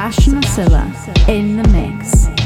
Sebastian Oscilla in the mix.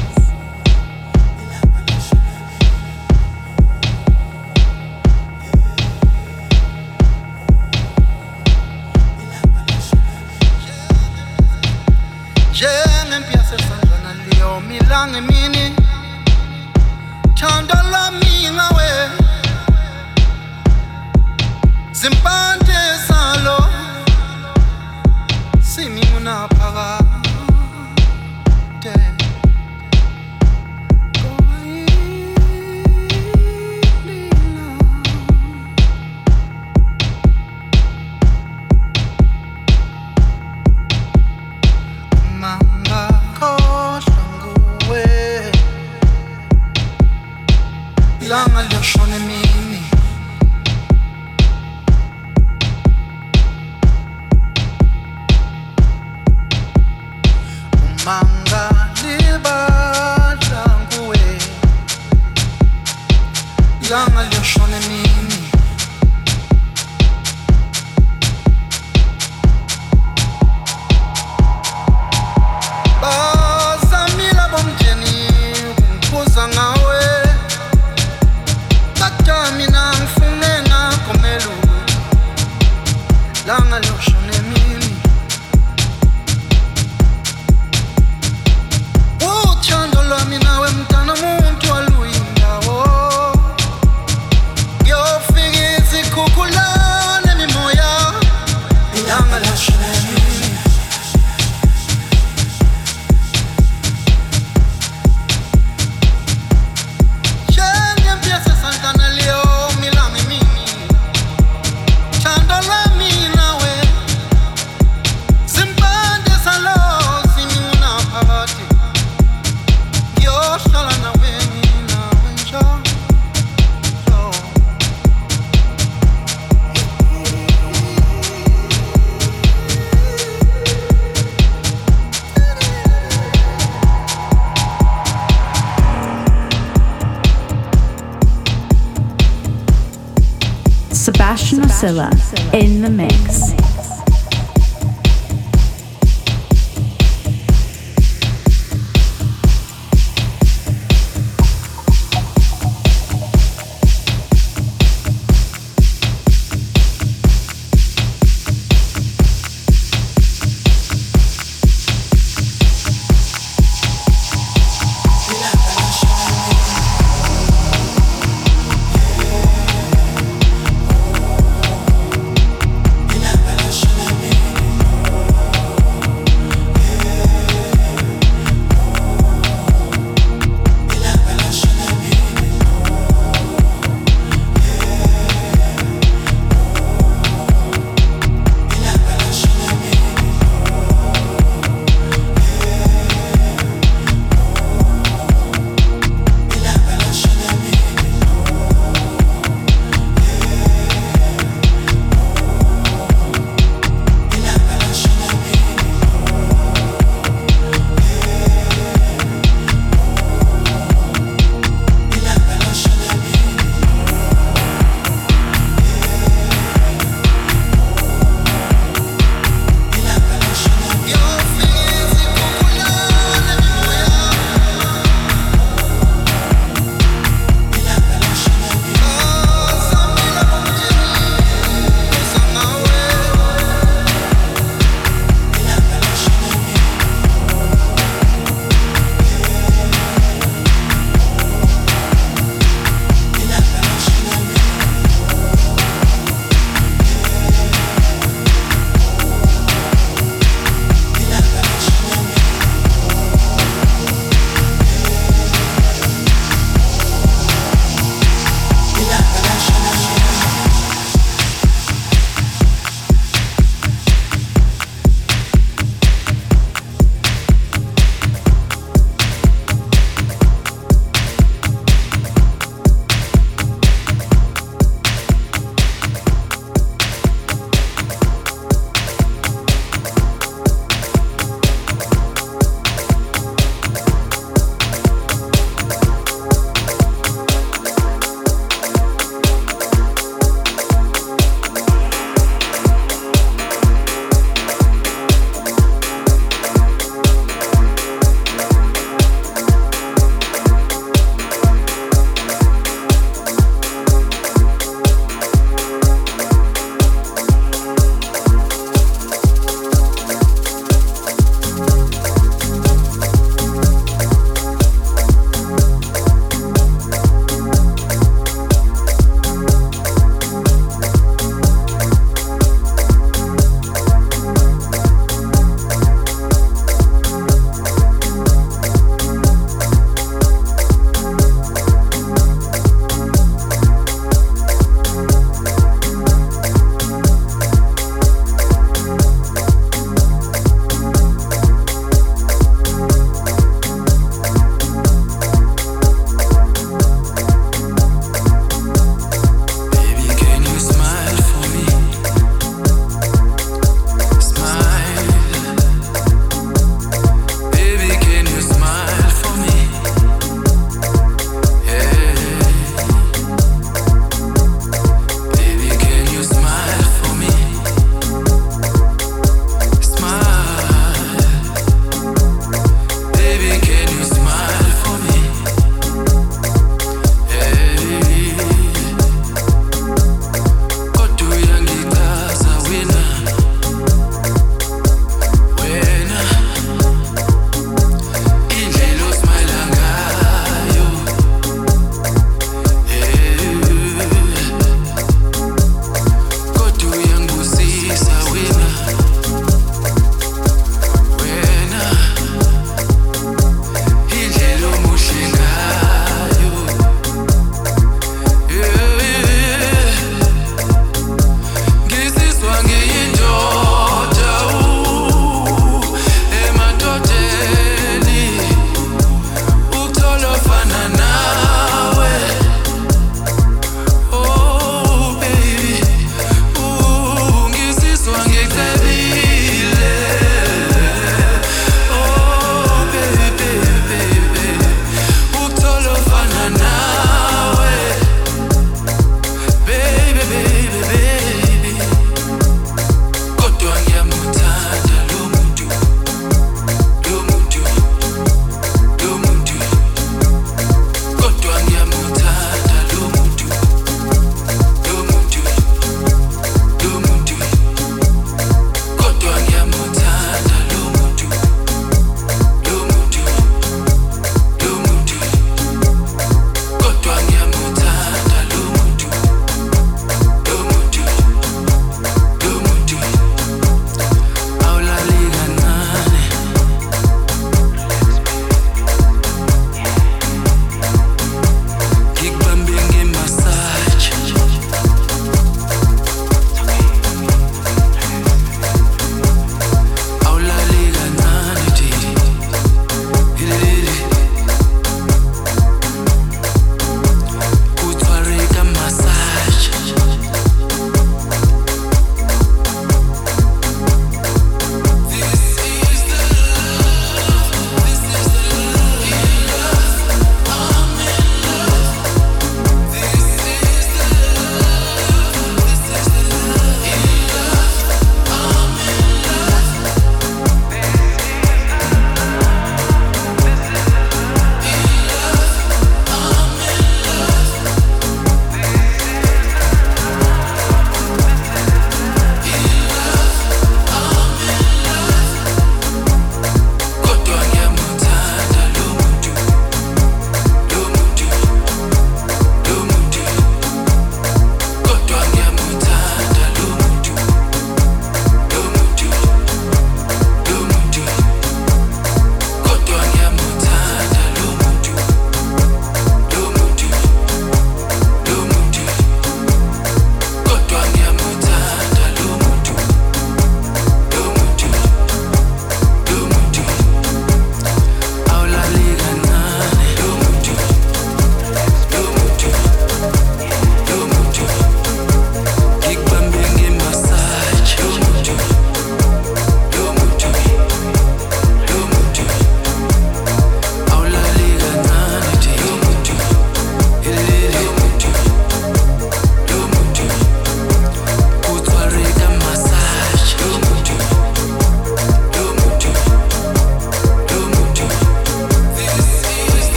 Oscilla in the mix.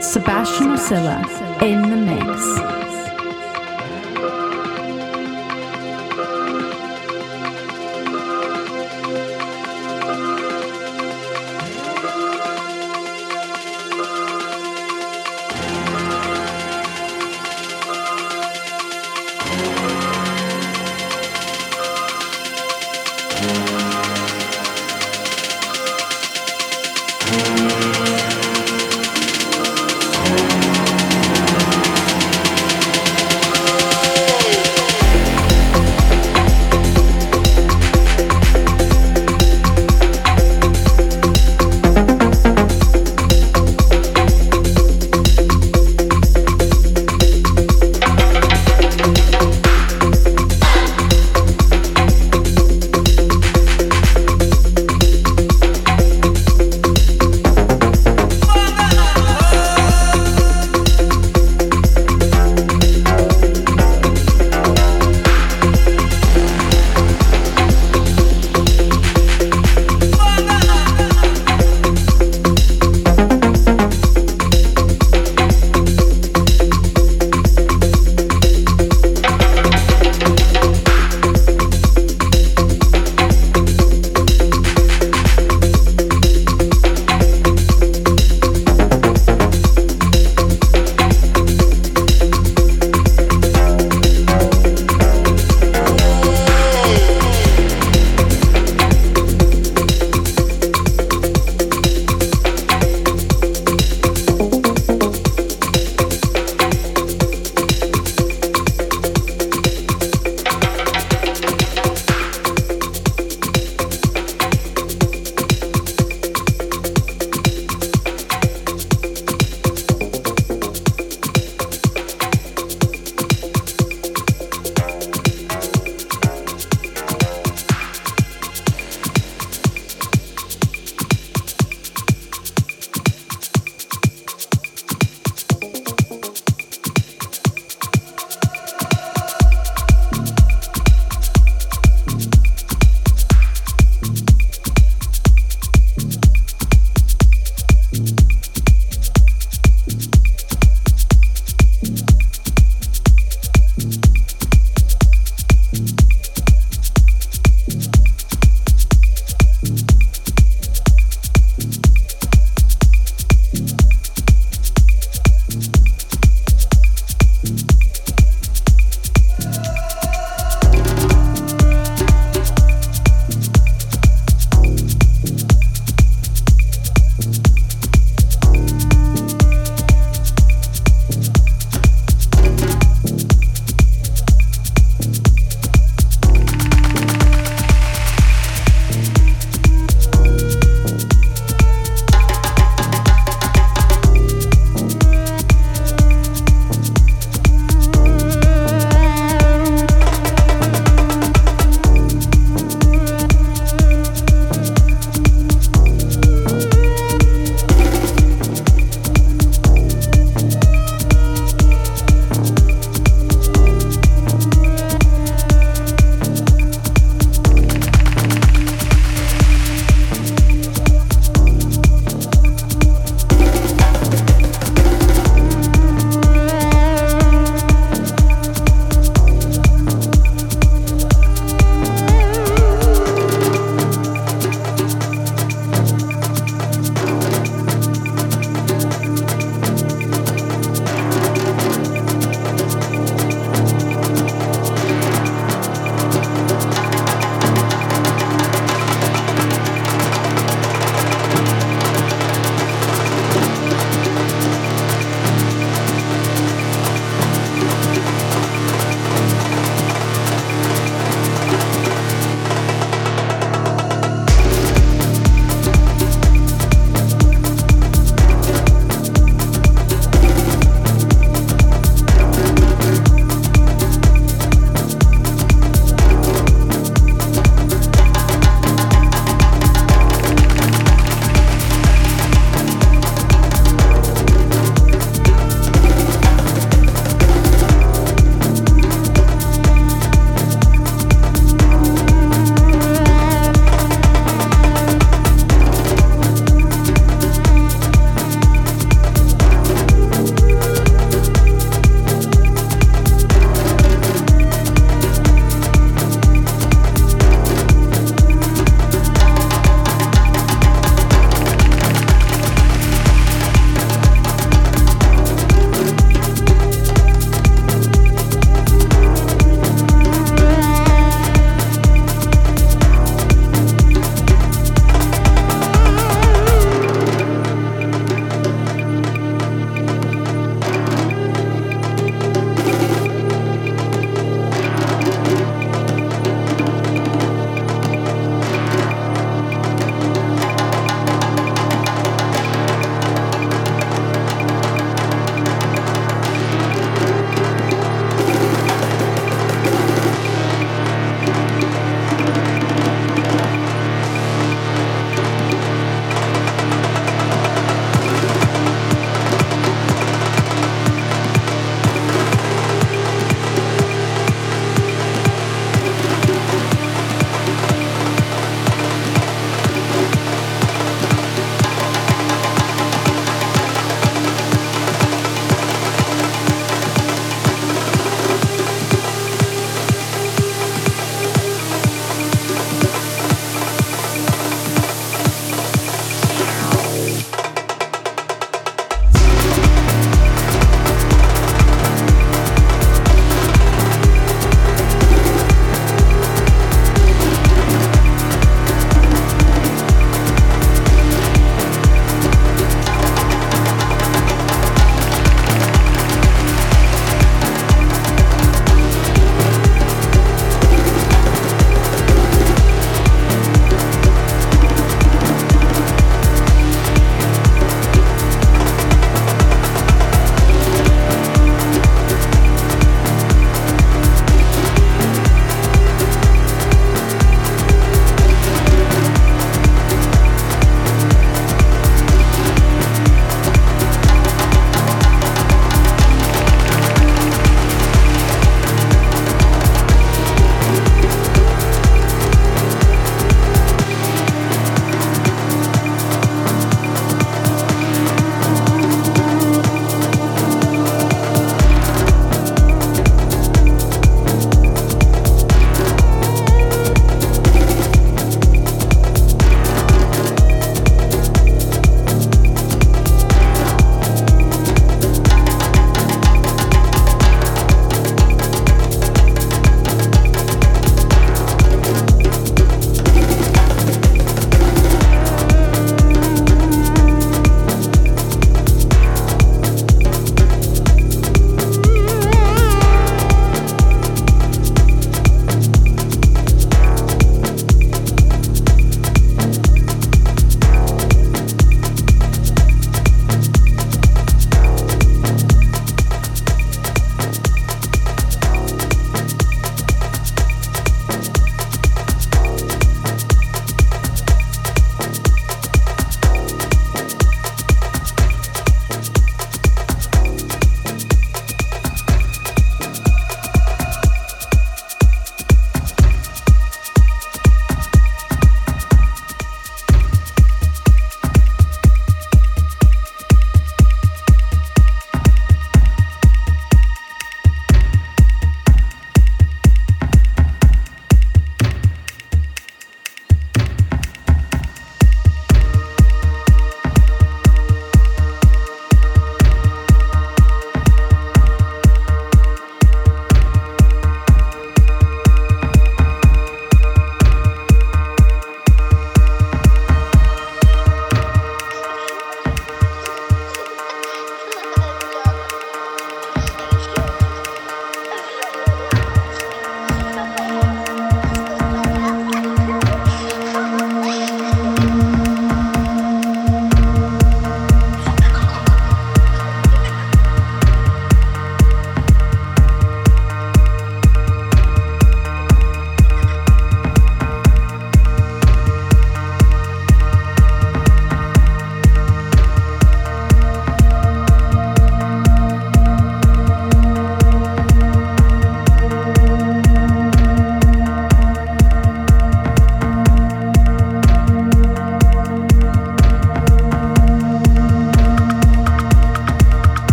Sebastian Oscilla in the mix.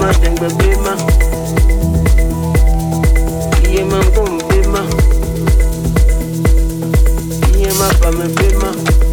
I'm gbe gbe ma iye ma gùn gbe ma iye.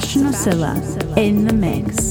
Sebastian Oscilla in the mix.